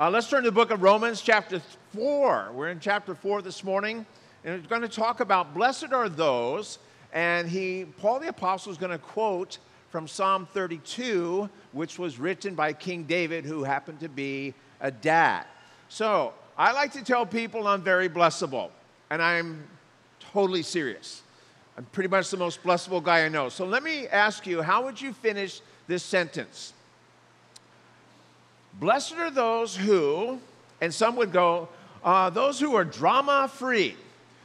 Uh, let's turn to the book of Romans, chapter 4. We're in chapter 4 this morning, and we're going to talk about blessed are those. And he, Paul the Apostle, is going to quote from Psalm 32, which was written by King David, who happened to be a dad. So I like to tell people I'm very blessable, and I'm totally serious. I'm pretty much the most blessable guy I know. So let me ask you, how would you finish this sentence? Blessed are those who, and some would go, uh, those who are drama free,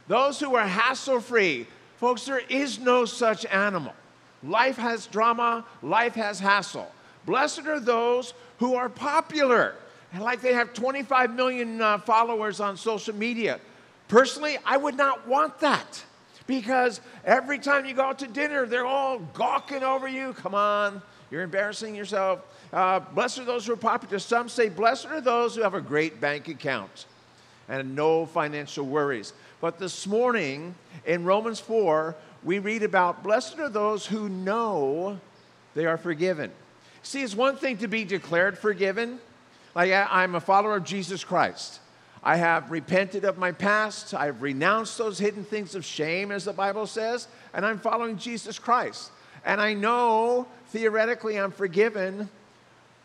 those who are hassle free. Folks, there is no such animal. Life has drama, life has hassle. Blessed are those who are popular, like they have 25 million uh, followers on social media. Personally, I would not want that because every time you go out to dinner, they're all gawking over you. Come on, you're embarrassing yourself. Uh, blessed are those who are popular. Some say, Blessed are those who have a great bank account and no financial worries. But this morning in Romans 4, we read about blessed are those who know they are forgiven. See, it's one thing to be declared forgiven. Like I'm a follower of Jesus Christ. I have repented of my past. I've renounced those hidden things of shame, as the Bible says, and I'm following Jesus Christ. And I know theoretically I'm forgiven,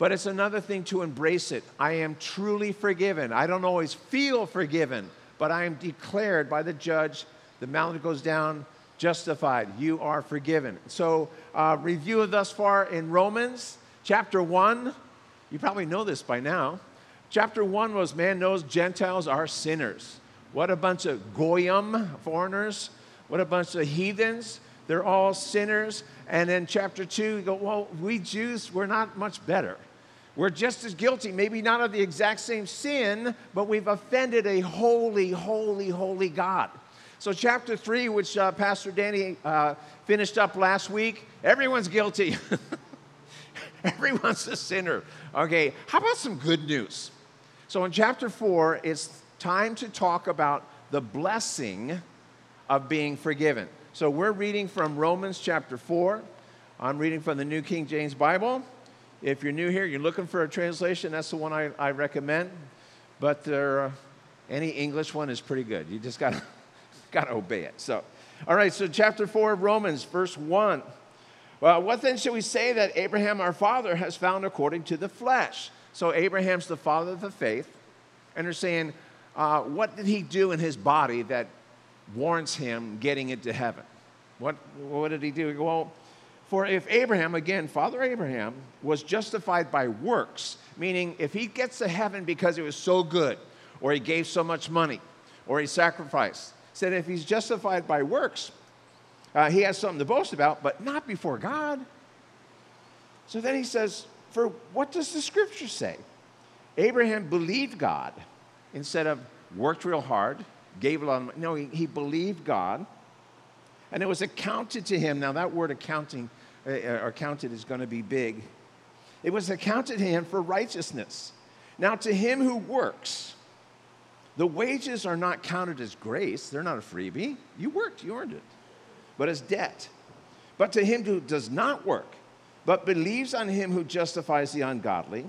but it's another thing to embrace it. I am truly forgiven. I don't always feel forgiven, but I am declared by the judge. The mountain goes down, justified. You are forgiven. So, uh, review thus far in Romans chapter 1. You probably know this by now. Chapter 1 was man knows Gentiles are sinners. What a bunch of goyim, foreigners. What a bunch of heathens. They're all sinners. And then chapter 2, you go, well, we Jews, we're not much better. We're just as guilty, maybe not of the exact same sin, but we've offended a holy, holy, holy God. So, chapter 3, which uh, Pastor Danny uh, finished up last week, everyone's guilty. everyone's a sinner. Okay, how about some good news? So, in chapter 4, it's time to talk about the blessing of being forgiven. So, we're reading from Romans chapter 4. I'm reading from the New King James Bible. If you're new here, you're looking for a translation, that's the one I, I recommend. But there, uh, any English one is pretty good. You just got to obey it. So, all right, so chapter 4 of Romans, verse 1. Well, what then should we say that Abraham our father has found according to the flesh? So, Abraham's the father of the faith. And they're saying, uh, what did he do in his body that warrants him getting into heaven? What, what did he do? Well, for if Abraham, again, Father Abraham, was justified by works, meaning if he gets to heaven because it was so good, or he gave so much money, or he sacrificed, said if he's justified by works, uh, he has something to boast about, but not before God. So then he says, For what does the scripture say? Abraham believed God instead of worked real hard, gave a lot of money. No, he, he believed God, and it was accounted to him. Now, that word accounting uh, uh, counted is going to be big. It was accounted to him for righteousness. Now, to him who works, the wages are not counted as grace, they're not a freebie. You worked, you earned it, but as debt. But to him who does not work, but believes on him who justifies the ungodly,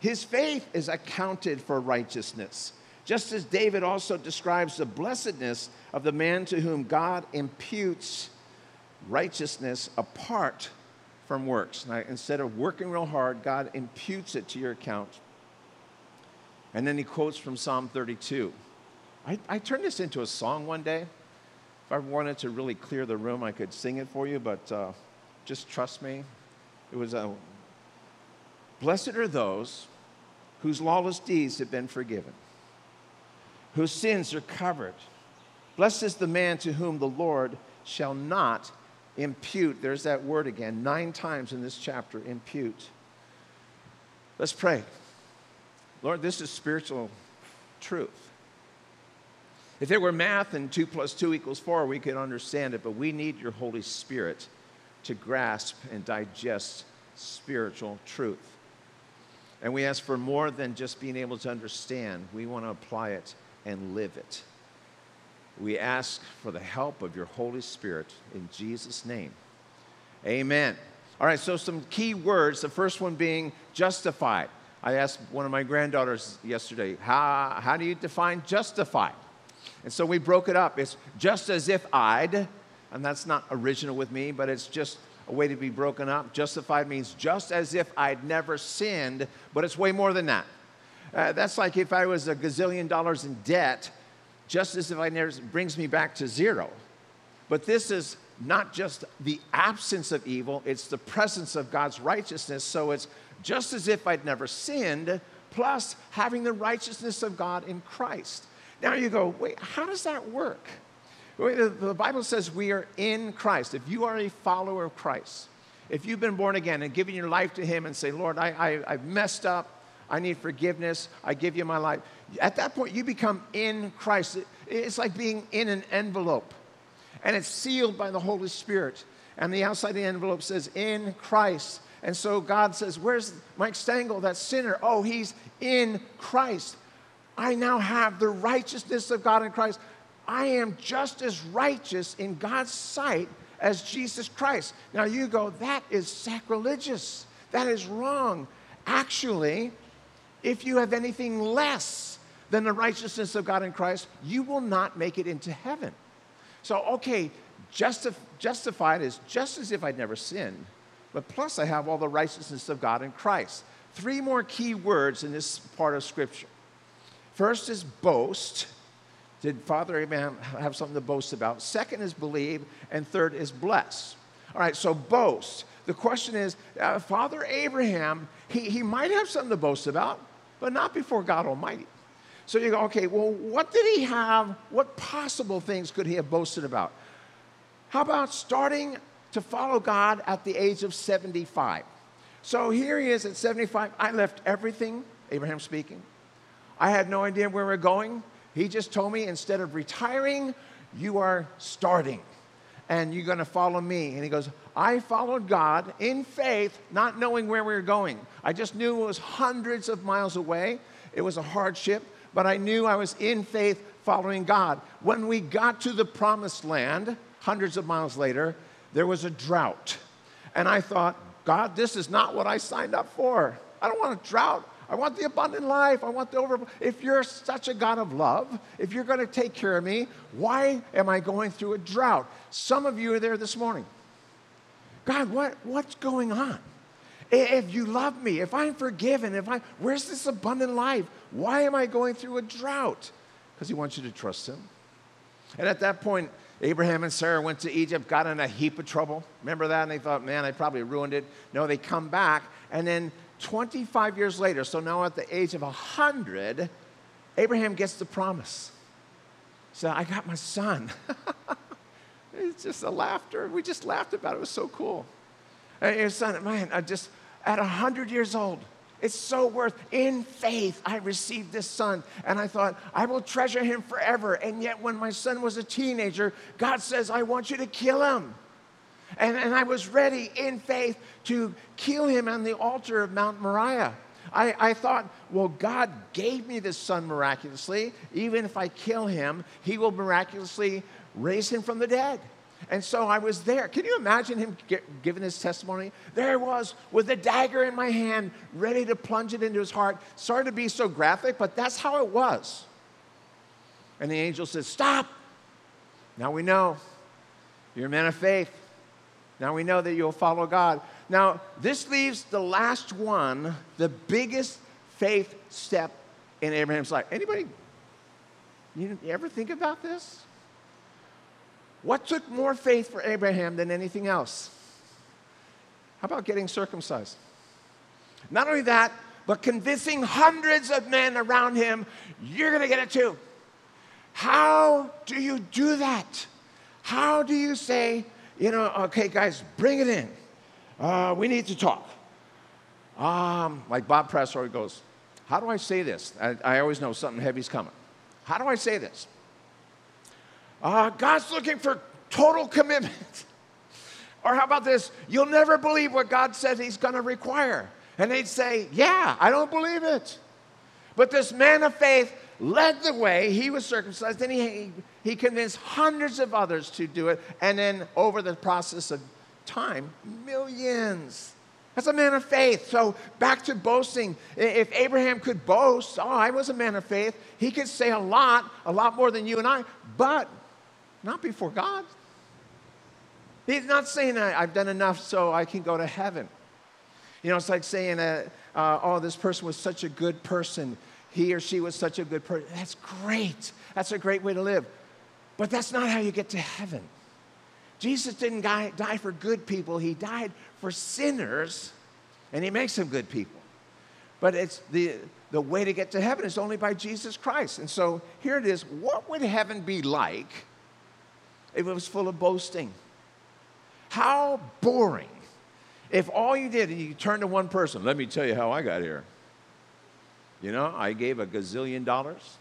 his faith is accounted for righteousness. Just as David also describes the blessedness of the man to whom God imputes righteousness apart from works. Now, instead of working real hard, God imputes it to your account. And then he quotes from Psalm 32. I, I turned this into a song one day. If I wanted to really clear the room, I could sing it for you, but uh, just trust me. It was a Blessed are those whose lawless deeds have been forgiven, whose sins are covered. Blessed is the man to whom the Lord shall not impute. There's that word again, nine times in this chapter impute. Let's pray. Lord, this is spiritual truth. If it were math and 2 plus 2 equals 4, we could understand it, but we need your Holy Spirit to grasp and digest spiritual truth. And we ask for more than just being able to understand, we want to apply it and live it. We ask for the help of your Holy Spirit in Jesus' name. Amen. All right, so some key words. The first one being justified. I asked one of my granddaughters yesterday, how, how do you define justified? And so we broke it up. It's just as if I'd, and that's not original with me, but it's just a way to be broken up. Justified means just as if I'd never sinned, but it's way more than that. Uh, that's like if I was a gazillion dollars in debt, just as if I never brings me back to zero. But this is not just the absence of evil, it's the presence of God's righteousness. So it's just as if I'd never sinned, plus having the righteousness of God in Christ. Now you go, wait, how does that work? The Bible says we are in Christ. If you are a follower of Christ, if you've been born again and given your life to Him and say, Lord, I, I, I've messed up, I need forgiveness, I give you my life. At that point, you become in Christ. It's like being in an envelope, and it's sealed by the Holy Spirit. And the outside of the envelope says, in Christ. And so God says, Where's Mike Stengel, that sinner? Oh, he's in Christ. I now have the righteousness of God in Christ. I am just as righteous in God's sight as Jesus Christ. Now you go, that is sacrilegious. That is wrong. Actually, if you have anything less than the righteousness of God in Christ, you will not make it into heaven. So, okay, justif- justified is just as if I'd never sinned, but plus I have all the righteousness of God in Christ. Three more key words in this part of Scripture First is boast. Did Father Abraham have something to boast about? Second is believe. And third is bless. All right, so boast. The question is uh, Father Abraham, he, he might have something to boast about, but not before God Almighty. So you go, okay, well, what did he have? What possible things could he have boasted about? How about starting to follow God at the age of 75? So here he is at 75. I left everything, Abraham speaking. I had no idea where we we're going. He just told me instead of retiring, you are starting and you're going to follow me. And he goes, I followed God in faith, not knowing where we were going. I just knew it was hundreds of miles away. It was a hardship, but I knew I was in faith following God. When we got to the promised land, hundreds of miles later, there was a drought. And I thought, God, this is not what I signed up for. I don't want a drought. I want the abundant life. I want the over. If you're such a God of love, if you're going to take care of me, why am I going through a drought? Some of you are there this morning. God, what, what's going on? If you love me, if I'm forgiven, if I, where's this abundant life? Why am I going through a drought? Because he wants you to trust him. And at that point, Abraham and Sarah went to Egypt, got in a heap of trouble. Remember that? And they thought, man, I probably ruined it. No, they come back, and then 25 years later, so now at the age of 100, Abraham gets the promise. So I got my son. it's just a laughter. We just laughed about it. It was so cool. Uh, and his son, man, I just, at 100 years old, it's so worth, in faith, I received this son. And I thought, I will treasure him forever. And yet, when my son was a teenager, God says, I want you to kill him. And, and I was ready in faith to kill him on the altar of Mount Moriah. I, I, thought, well, God gave me this son miraculously. Even if I kill him, he will miraculously raise him from the dead. And so I was there. Can you imagine him get, giving his testimony? There I was with a dagger in my hand, ready to plunge it into his heart. Sorry to be so graphic, but that's how it was. And the angel says, Stop. Now we know you're a man of faith. Now we know that you'll follow God. Now, this leaves the last one, the biggest faith step in Abraham's life. Anybody, you ever think about this? What took more faith for Abraham than anything else? How about getting circumcised? Not only that, but convincing hundreds of men around him, you're going to get it too. How do you do that? How do you say, you know, okay, guys, bring it in. Uh, we need to talk. Um, like Bob Presser goes, how do I say this? I, I, always know something heavy's coming. How do I say this? Uh, God's looking for total commitment. or how about this? You'll never believe what God said He's going to require. And they'd say, Yeah, I don't believe it. But this man of faith led the way. He was circumcised, and he, he convinced hundreds of others to do it. And then, over the process of time, millions That's a man of faith. So back to boasting. If Abraham could boast, oh, I was a man of faith, he could say a lot, a lot more than you and I, but not before God. He's not saying I've done enough so I can go to heaven. You know, it's like saying, uh, uh, oh, this person was such a good person. He or she was such a good person. That's great. That's a great way to live. But that's not how you get to heaven. Jesus didn't die, die for good people, He died for sinners, and He makes them good people. But it's the, the way to get to heaven is only by Jesus Christ. And so here it is. What would heaven be like it was full of boasting? How boring if all you did, you turned to one person, let me tell you how I got here. You know, I gave a gazillion dollars.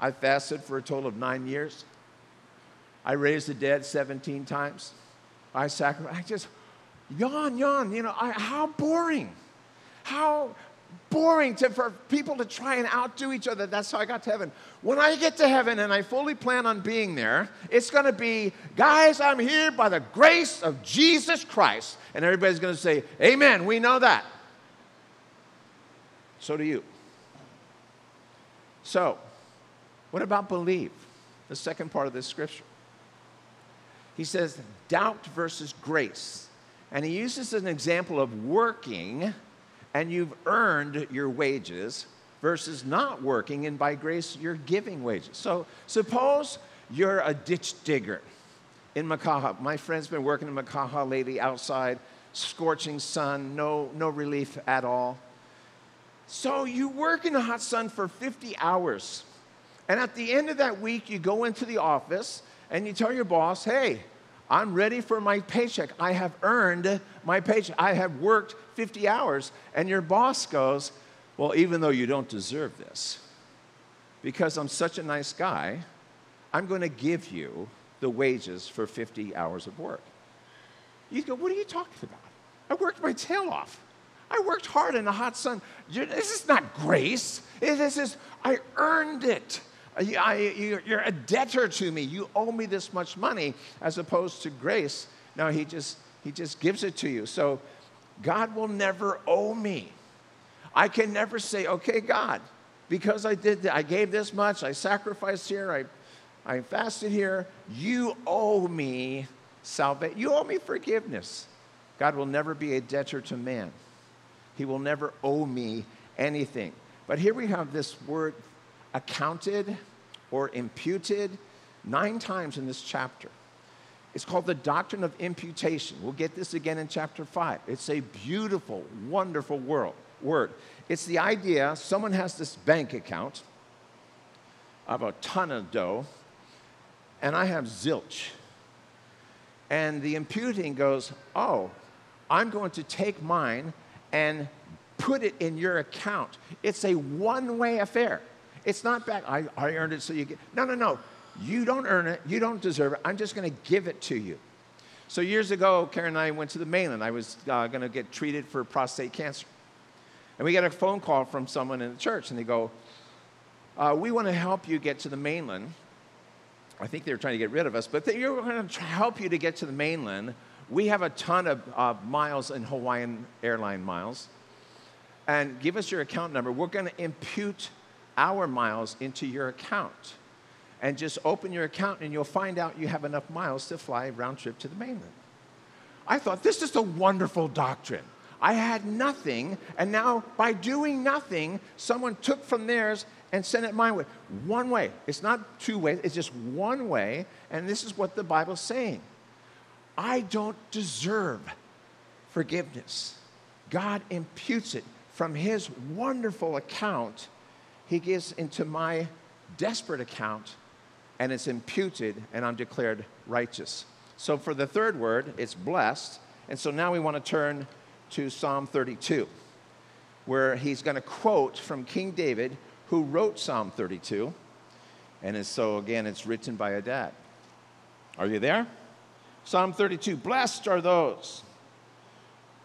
I fasted for a total of nine years. I raised the dead 17 times. I sacrificed. I just, yawn, yawn. You know, I, how boring. How boring to, for people to try and outdo each other. That's how I got to heaven. When I get to heaven, and I fully plan on being there, it's going to be, guys, I'm here by the grace of Jesus Christ. And everybody's going to say, Amen, we know that. So do you. So, what about believe? The second part of this scripture. He says, doubt versus grace. And he uses an example of working and you've earned your wages versus not working and by grace you're giving wages. So suppose you're a ditch digger in Makaha. My friend's been working in Makaha lately outside, scorching sun, no, no relief at all. So you work in the hot sun for 50 hours. And at the end of that week, you go into the office and you tell your boss, hey, I'm ready for my paycheck. I have earned my paycheck. I have worked 50 hours. And your boss goes, Well, even though you don't deserve this, because I'm such a nice guy, I'm going to give you the wages for 50 hours of work. You go, What are you talking about? I worked my tail off. I worked hard in the hot sun. This is not grace. This is, I earned it. You're a debtor to me. You owe me this much money, as opposed to grace. No, he just, he just gives it to you. So God will never owe me. I can never say, okay, God, because I did, I gave this much, I sacrificed here, I, I fasted here, you owe me salvation. You owe me forgiveness. God will never be a debtor to man. He will never owe me anything. But here we have this word accounted or imputed nine times in this chapter. It's called the doctrine of imputation. We'll get this again in chapter 5. It's a beautiful, wonderful world, word. It's the idea someone has this bank account of a ton of dough, and I have zilch. And the imputing goes, Oh, I'm going to take mine and put it in your account. It's a one way affair. It's not back, I, I earned it so you get. No, no, no. You don't earn it. You don't deserve it. I'm just going to give it to you. So years ago, Karen and I went to the mainland. I was uh, going to get treated for prostate cancer. And we got a phone call from someone in the church, and they go, uh, We want to help you get to the mainland. I think they were trying to get rid of us, but they were going to help you to get to the mainland. We have a ton of uh, miles in Hawaiian airline miles. And give us your account number. We're going to impute our miles into your account and just open your account and you'll find out you have enough miles to fly round trip to the mainland. I thought, this is a wonderful doctrine. I had nothing, and now by doing nothing, someone took from theirs and sent it my way. One way. It's not two ways, it's just one way, and this is what the Bible's saying. I don't deserve forgiveness. God imputes it from his wonderful account, he gives into my desperate account and it's imputed, and I'm declared righteous. So for the third word, it's blessed. And so now we want to turn to Psalm 32, where he's going to quote from King David, who wrote Psalm 32. And so, again, it's written by a dad. Are you there? Psalm 32 Blessed are those.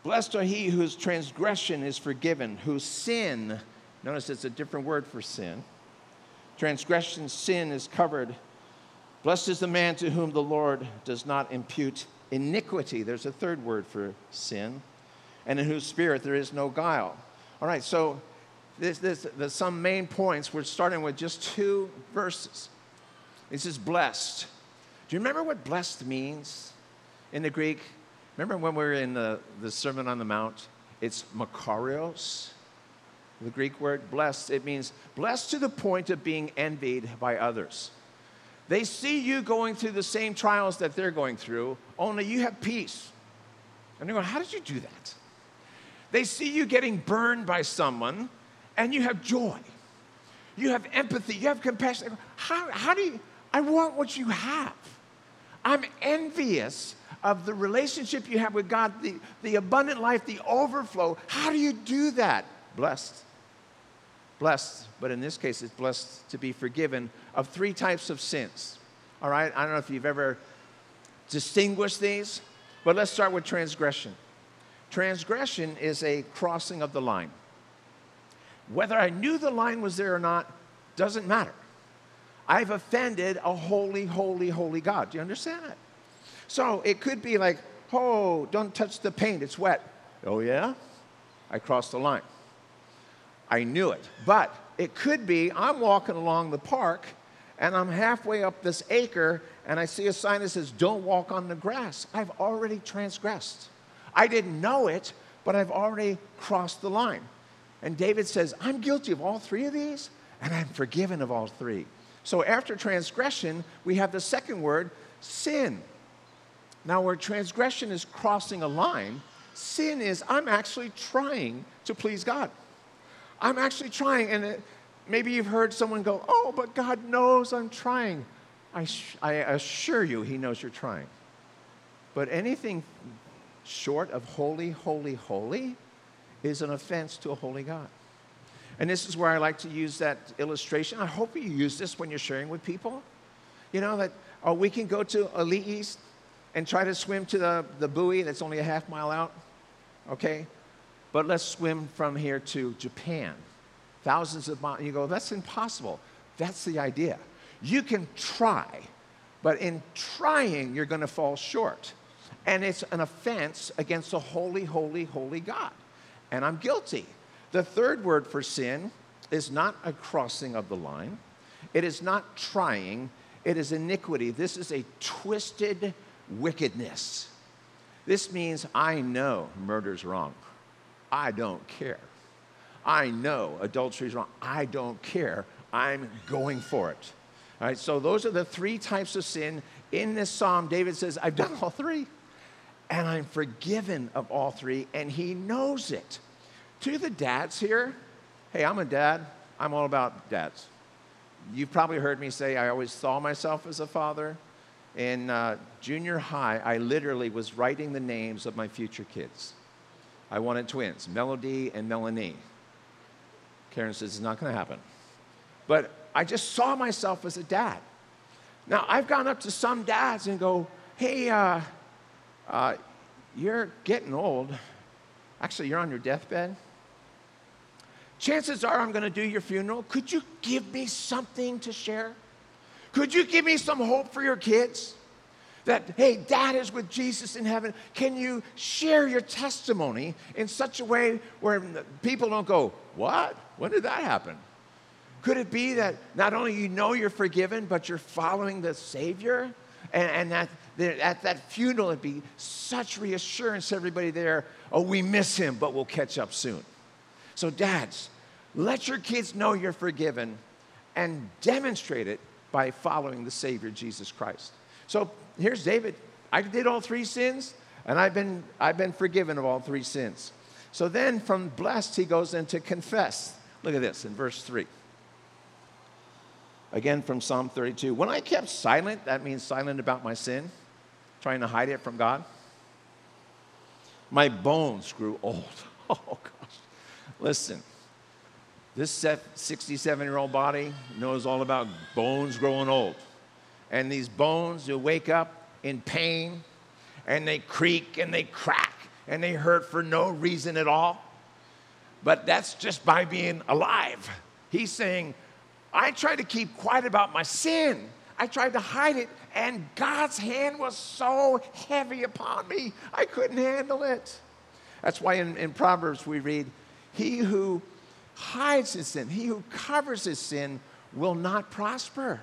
Blessed are he whose transgression is forgiven, whose sin, notice it's a different word for sin. Transgression, sin is covered Blessed is the man to whom the Lord does not impute iniquity. There's a third word for sin. and in whose spirit there is no guile. All right, so this, this, there's some main points. We're starting with just two verses. This is blessed. Do you remember what blessed means in the Greek? Remember when we were in the, the Sermon on the Mount? It's makarios, the Greek word blessed. It means blessed to the point of being envied by others. They see you going through the same trials that they're going through, only you have peace. And they're going, How did you do that? They see you getting burned by someone, and you have joy. You have empathy. You have compassion. How, how do you? I want what you have. I'm envious of the relationship you have with God, the, the abundant life, the overflow. How do you do that? Blessed. Blessed, but in this case, it's blessed to be forgiven of three types of sins. All right? I don't know if you've ever distinguished these, but let's start with transgression. Transgression is a crossing of the line. Whether I knew the line was there or not doesn't matter. I've offended a holy, holy, holy God. Do you understand that? So it could be like, oh, don't touch the paint, it's wet. Oh, yeah? I crossed the line. I knew it. But it could be I'm walking along the park and I'm halfway up this acre and I see a sign that says, Don't walk on the grass. I've already transgressed. I didn't know it, but I've already crossed the line. And David says, I'm guilty of all three of these, and I'm forgiven of all three. So after transgression, we have the second word, sin. Now, where transgression is crossing a line, sin is I'm actually trying to please God. I'm actually trying. And it, maybe you've heard someone go, Oh, but God knows I'm trying. I, sh- I assure you, He knows you're trying. But anything short of holy, holy, holy is an offense to a holy God. And this is where I like to use that illustration. I hope you use this when you're sharing with people. You know, that oh, we can go to Ali East and try to swim to the, the buoy that's only a half mile out, okay? But let's swim from here to Japan, thousands of miles. You go, that's impossible. That's the idea. You can try, but in trying, you're going to fall short. And it's an offense against the holy, holy, holy God. And I'm guilty. The third word for sin is not a crossing of the line, it is not trying, it is iniquity. This is a twisted wickedness. This means I know murder's wrong. I don't care. I know adultery is wrong. I don't care. I'm going for it. All right, so those are the three types of sin. In this psalm, David says, I've done all three, and I'm forgiven of all three, and he knows it. To the dads here, hey, I'm a dad. I'm all about dads. You've probably heard me say I always saw myself as a father. In uh, junior high, I literally was writing the names of my future kids. I wanted twins, Melody and Melanie. Karen says it's not going to happen. But I just saw myself as a dad. Now, I've gone up to some dads and go, hey, uh, uh, you're getting old. Actually, you're on your deathbed. Chances are I'm going to do your funeral. Could you give me something to share? Could you give me some hope for your kids? That, hey, dad is with Jesus in heaven. Can you share your testimony in such a way where people don't go, what? When did that happen? Could it be that not only you know you're forgiven, but you're following the Savior? And, and that, at that funeral, it'd be such reassurance to everybody there oh, we miss him, but we'll catch up soon. So, dads, let your kids know you're forgiven and demonstrate it by following the Savior, Jesus Christ. So, here's David. I did all three sins, and I've been, I've been forgiven of all three sins. So then from blessed, he goes into confess. Look at this in verse 3. Again from Psalm 32. When I kept silent, that means silent about my sin, trying to hide it from God, my bones grew old. Oh, gosh. Listen, this 67 year old body knows all about bones growing old and these bones will wake up in pain and they creak and they crack and they hurt for no reason at all. But that's just by being alive. He's saying, I tried to keep quiet about my sin. I tried to hide it, and God's hand was so heavy upon me, I couldn't handle it. That's why in, in Proverbs we read, He who hides his sin, he who covers his sin will not prosper.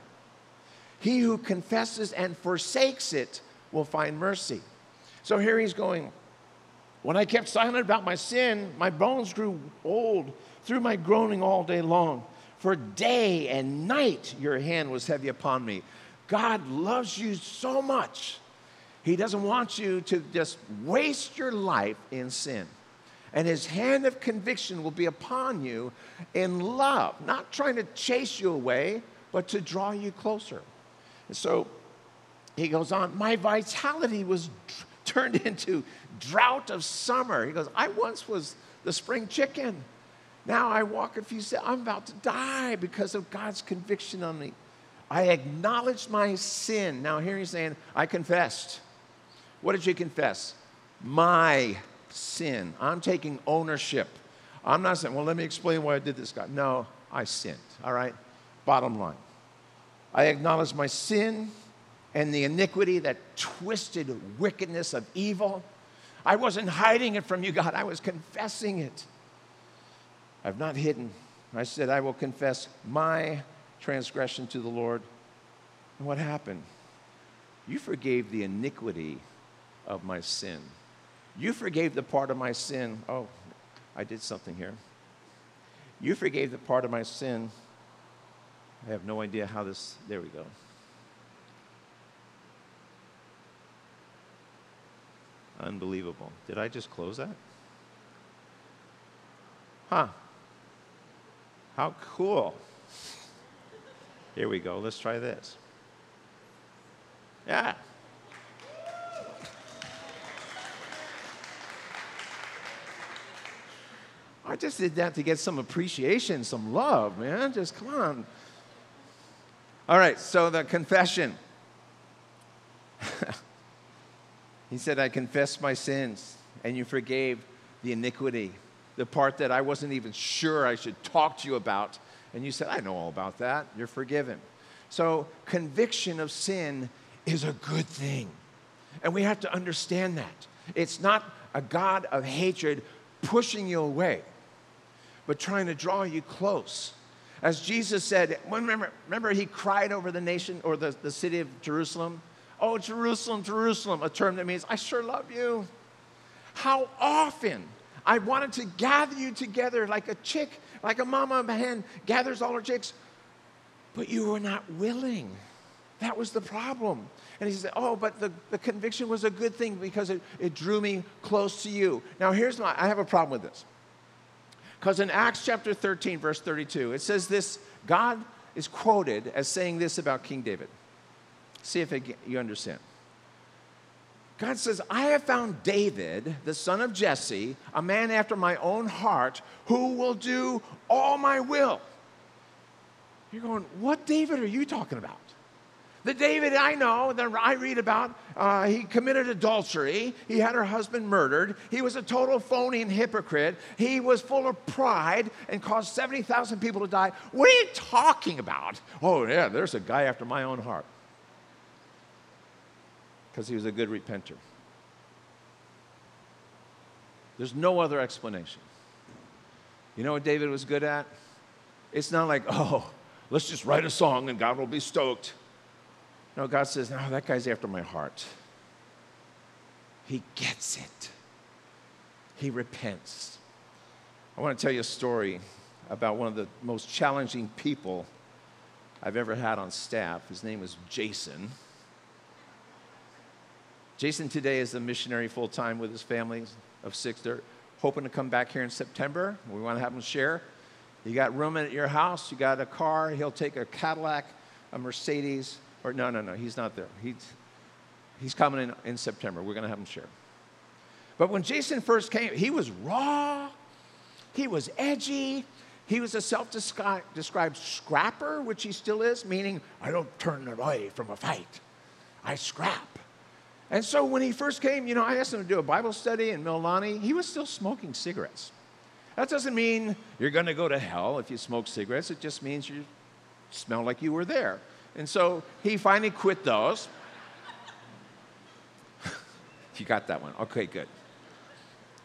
He who confesses and forsakes it will find mercy. So here he's going, When I kept silent about my sin, my bones grew old through my groaning all day long. For day and night your hand was heavy upon me. God loves you so much. He doesn't want you to just waste your life in sin. And his hand of conviction will be upon you in love, not trying to chase you away, but to draw you closer. So he goes on, My vitality was turned into drought of summer. He goes, I once was the spring chicken. Now I walk a few steps. I'm about to die because of God's conviction on me. I acknowledged my sin. Now here he's saying, I confessed. What did you confess? My sin. I'm taking ownership. I'm not saying, well, let me explain why I did this, God. No, I sinned. All right? Bottom line. I acknowledge my sin and the iniquity, that twisted wickedness of evil. I wasn't hiding it from you, God. I was confessing it. I've not hidden. I said, I will confess my transgression to the Lord. And what happened? You forgave the iniquity of my sin. You forgave the part of my sin. Oh, I did something here. You forgave the part of my sin. I have no idea how this, there we go. Unbelievable. Did I just close that? Huh. How cool. Here we go. Let's try this. Yeah. I just did that to get some appreciation, some love, man. Just come on. All right, so the confession. he said, I confess my sins, and you forgave the iniquity, the part that I wasn't even sure I should talk to you about. And you said, I know all about that. You're forgiven. So, conviction of sin is a good thing. And we have to understand that. It's not a God of hatred pushing you away but trying to draw you close. As Jesus said, remember, remember he cried over the nation or the, the city of Jerusalem? Oh, Jerusalem, Jerusalem, a term that means, I sure love you. How often I wanted to gather you together like a chick, like a mama hen gathers all her chicks, but you were not willing. That was the problem. And he said, Oh, but the, the conviction was a good thing because it, it drew me close to you. Now, here's my, I have a problem with this. Because in Acts chapter 13, verse 32, it says this God is quoted as saying this about King David. See if you understand. God says, I have found David, the son of Jesse, a man after my own heart, who will do all my will. You're going, What David are you talking about? The David I know, that I read about, uh, he committed adultery. He had her husband murdered. He was a total phony and hypocrite. He was full of pride and caused 70,000 people to die. What are you talking about? Oh, yeah, there's a guy after my own heart. Because he was a good repenter. There's no other explanation. You know what David was good at? It's not like, oh, let's just write a song and God will be stoked. No, God says, no, that guy's after my heart. He gets it. He repents. I want to tell you a story about one of the most challenging people I've ever had on staff. His name was Jason. Jason today is a missionary full time with his family of six. They're hoping to come back here in September. We want to have him share. You got room at your house, you got a car, he'll take a Cadillac, a Mercedes, or no, no, no, he's not there. He's, he's coming in in September. We're going to have him share. But when Jason first came, he was raw, he was edgy, he was a self described scrapper, which he still is, meaning I don't turn away from a fight, I scrap. And so when he first came, you know, I asked him to do a Bible study in Mililani. He was still smoking cigarettes. That doesn't mean you're going to go to hell if you smoke cigarettes. It just means you smell like you were there. And so he finally quit those. you got that one. Okay, good.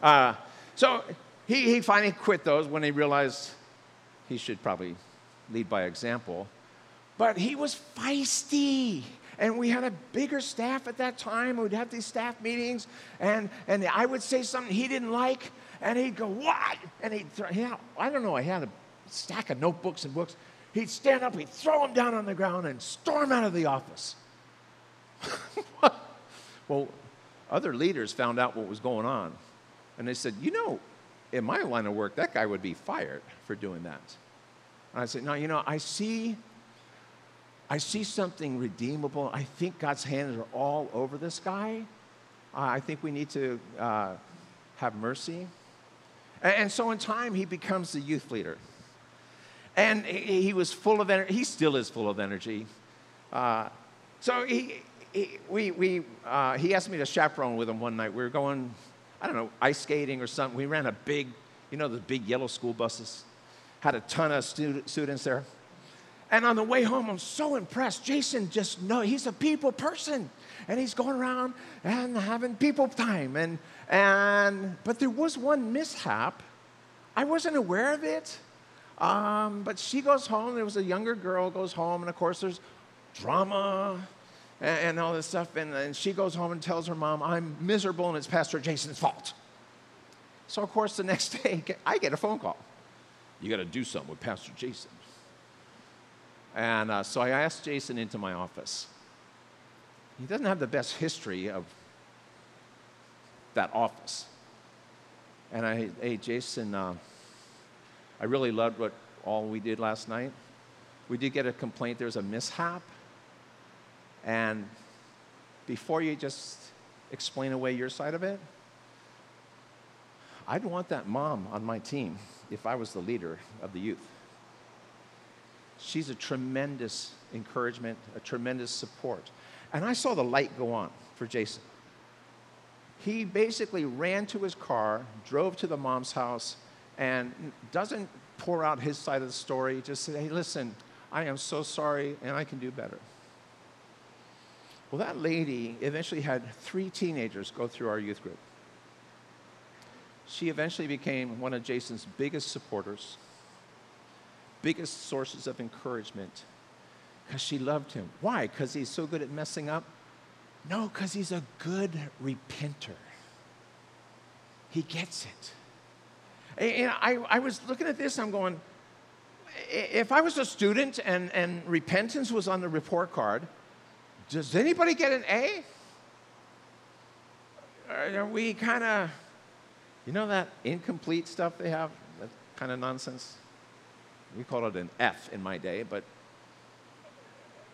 Uh, so he, he finally quit those when he realized he should probably lead by example. But he was feisty. And we had a bigger staff at that time. We'd have these staff meetings, and, and I would say something he didn't like, and he'd go, What? And he'd throw, yeah, I don't know, I had a stack of notebooks and books. He'd stand up, he'd throw him down on the ground, and storm out of the office. well, other leaders found out what was going on, and they said, You know, in my line of work, that guy would be fired for doing that. And I said, No, you know, I see I see something redeemable. I think God's hands are all over this guy. I think we need to uh, have mercy. And, and, so in time, he becomes the youth leader. And he, he was full of energy. He still is full of energy. Uh, so he, he, we, we, uh, he asked me to chaperone with him one night. We were going, I don't know, ice skating or something. We ran a big, you know, the big yellow school buses. Had a ton of students there. And on the way home, I'm so impressed. Jason just know he's a people person, and he's going around and having people time. And and but there was one mishap. I wasn't aware of it. Um, but she goes home. There was a younger girl goes home, and of course there's drama and, and all this stuff. And, and she goes home and tells her mom, "I'm miserable, and it's Pastor Jason's fault." So of course the next day I get a phone call. You got to do something with Pastor Jason. And uh, so I asked Jason into my office. He doesn't have the best history of that office. And I, hey, Jason, uh, I really loved what all we did last night. We did get a complaint there's a mishap. And before you just explain away your side of it, I'd want that mom on my team if I was the leader of the youth she's a tremendous encouragement, a tremendous support. And I saw the light go on for Jason. He basically ran to his car, drove to the mom's house, and doesn't pour out his side of the story, just say, hey, listen, I am so sorry and I can do better. Well, that lady eventually had three teenagers go through our youth group. She eventually became one of Jason's biggest supporters biggest sources of encouragement because she loved him. Why? Because he's so good at messing up? No, because he's a good repenter. He gets it. And I, I was looking at this, I'm going, if I was a student and, and repentance was on the report card, does anybody get an A? Are we kind of, you know, that incomplete stuff they have? That kind of nonsense? We call it an F in my day, but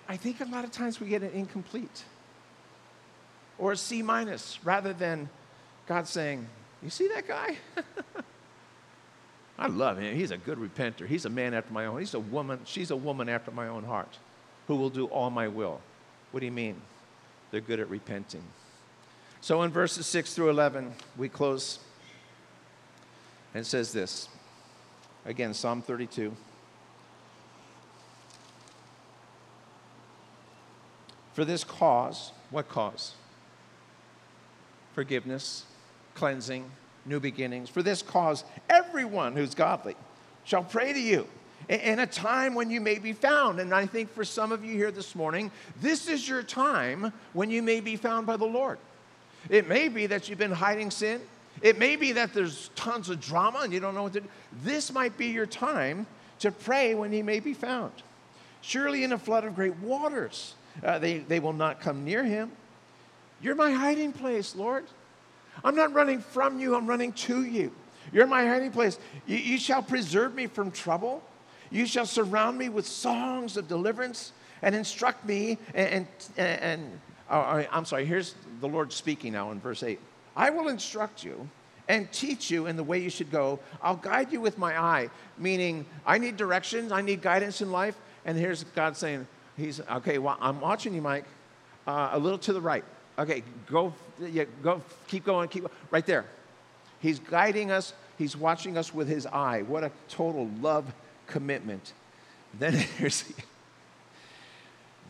I think a lot of times we get an incomplete or a C minus rather than God saying, You see that guy? I love him. He's a good repenter. He's a man after my own. He's a woman. She's a woman after my own heart who will do all my will. What do you mean? They're good at repenting. So in verses 6 through 11, we close and it says this. Again, Psalm 32. For this cause, what cause? Forgiveness, cleansing, new beginnings. For this cause, everyone who's godly shall pray to you in a time when you may be found. And I think for some of you here this morning, this is your time when you may be found by the Lord. It may be that you've been hiding sin. It may be that there's tons of drama and you don't know what to do. This might be your time to pray when he may be found. Surely in a flood of great waters, uh, they, they will not come near him. You're my hiding place, Lord. I'm not running from you, I'm running to you. You're my hiding place. You, you shall preserve me from trouble. You shall surround me with songs of deliverance and instruct me. And, and, and oh, I'm sorry, here's the Lord speaking now in verse 8. I will instruct you and teach you in the way you should go. I'll guide you with my eye, meaning I need directions, I need guidance in life. And here's God saying, He's, okay, well, I'm watching you, Mike. Uh, a little to the right. Okay, go, yeah, go, keep going, keep right there. He's guiding us, he's watching us with his eye. What a total love commitment. Then here's,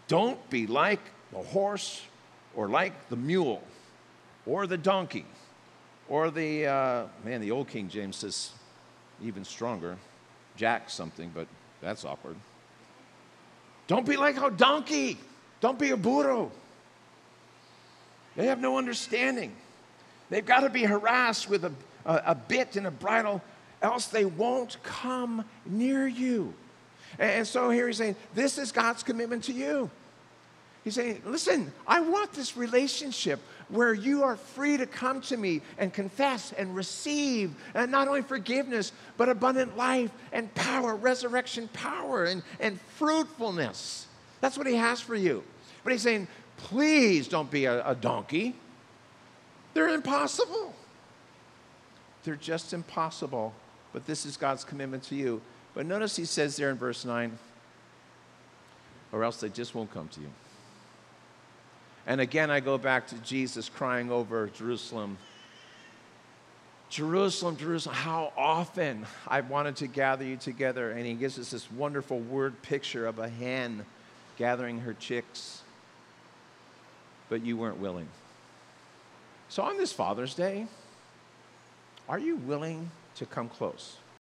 don't be like the horse or like the mule or the donkey Or the, uh, man, the old King James says even stronger, jack something, but that's awkward. Don't be like a donkey. Don't be a burro. They have no understanding. They've got to be harassed with a, a, a bit and a bridle, else they won't come near you. And, and so here he's saying, This is God's commitment to you. He's saying, Listen, I want this relationship where you are free to come to me and confess and receive and not only forgiveness, but abundant life and power, resurrection power and, and fruitfulness. That's what he has for you. But he's saying, please don't be a, a donkey. They're impossible. They're just impossible. But this is God's commitment to you. But notice he says there in verse 9, or else they just won't come to you. And again, I go back to Jesus crying over Jerusalem. Jerusalem, Jerusalem, how often I wanted to gather you together. And he gives us this wonderful word picture of a hen gathering her chicks, but you weren't willing. So on this Father's Day, are you willing to come close?